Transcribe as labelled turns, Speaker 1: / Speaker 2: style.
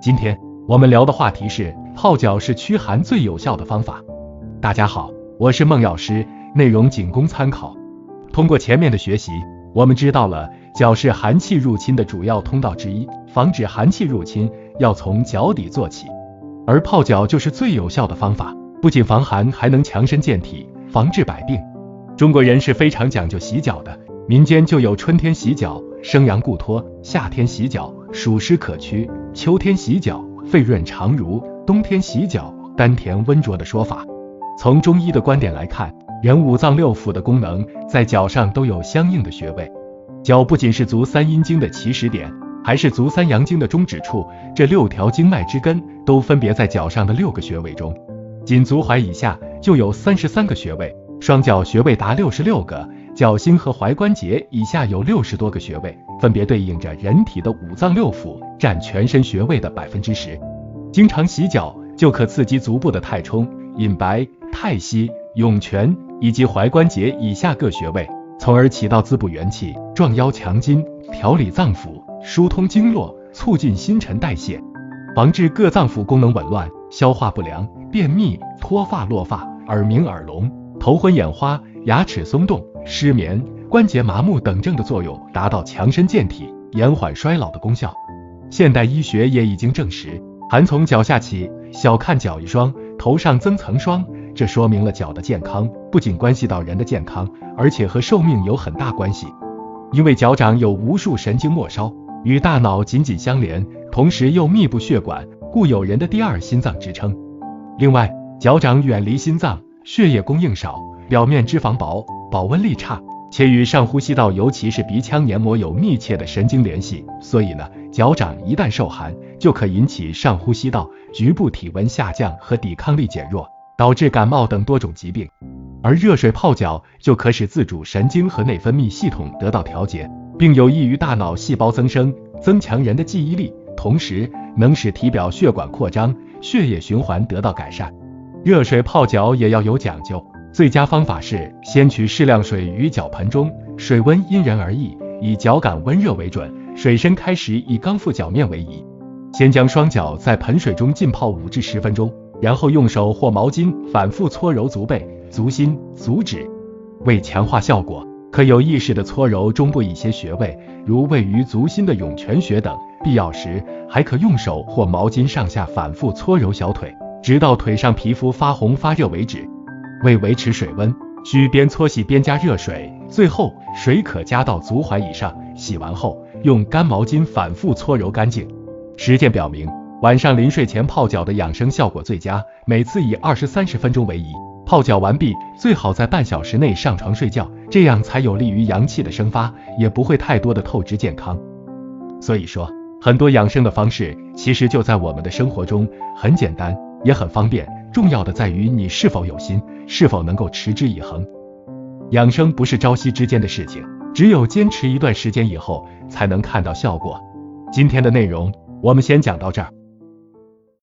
Speaker 1: 今天我们聊的话题是泡脚是驱寒最有效的方法。大家好，我是孟药师，内容仅供参考。通过前面的学习，我们知道了脚是寒气入侵的主要通道之一，防止寒气入侵要从脚底做起，而泡脚就是最有效的方法，不仅防寒，还能强身健体，防治百病。中国人是非常讲究洗脚的，民间就有春天洗脚生阳固脱，夏天洗脚暑湿可驱，秋天洗脚肺润肠濡，冬天洗脚丹田温浊的说法。从中医的观点来看，人五脏六腑的功能在脚上都有相应的穴位，脚不仅是足三阴经的起始点，还是足三阳经的中止处，这六条经脉之根都分别在脚上的六个穴位中，仅足踝以下就有三十三个穴位，双脚穴位达六十六个，脚心和踝关节以下有六十多个穴位，分别对应着人体的五脏六腑，占全身穴位的百分之十。经常洗脚就可刺激足部的太冲、隐白。太溪、涌泉以及踝关节以下各穴位，从而起到滋补元气、壮腰强筋、调理脏腑、疏通经络、促进新陈代谢、防治各脏腑功能紊乱、消化不良、便秘、脱发落发、耳鸣耳聋、头昏眼花、牙齿松动、失眠、关节麻木等症的作用，达到强身健体、延缓衰老的功效。现代医学也已经证实，寒从脚下起，小看脚一双，头上增层霜。这说明了脚的健康不仅关系到人的健康，而且和寿命有很大关系。因为脚掌有无数神经末梢，与大脑紧紧相连，同时又密布血管，故有人的第二心脏之称。另外，脚掌远离心脏，血液供应少，表面脂肪薄，保温力差，且与上呼吸道，尤其是鼻腔黏膜有密切的神经联系，所以呢，脚掌一旦受寒，就可引起上呼吸道局部体温下降和抵抗力减弱。导致感冒等多种疾病，而热水泡脚就可使自主神经和内分泌系统得到调节，并有益于大脑细胞增生，增强人的记忆力，同时能使体表血管扩张，血液循环得到改善。热水泡脚也要有讲究，最佳方法是先取适量水于脚盆中，水温因人而异，以脚感温热为准，水深开始以刚覆脚面为宜。先将双脚在盆水中浸泡五至十分钟。然后用手或毛巾反复搓揉足背、足心、足趾，为强化效果，可有意识的搓揉中部一些穴位，如位于足心的涌泉穴等。必要时，还可用手或毛巾上下反复搓揉小腿，直到腿上皮肤发红发热为止。为维持水温，需边搓洗边加热水，最后水可加到足踝以上。洗完后，用干毛巾反复搓揉干净。实践表明。晚上临睡前泡脚的养生效果最佳，每次以二十三十分钟为宜。泡脚完毕，最好在半小时内上床睡觉，这样才有利于阳气的生发，也不会太多的透支健康。所以说，很多养生的方式其实就在我们的生活中，很简单，也很方便。重要的在于你是否有心，是否能够持之以恒。养生不是朝夕之间的事情，只有坚持一段时间以后，才能看到效果。今天的内容我们先讲到这儿。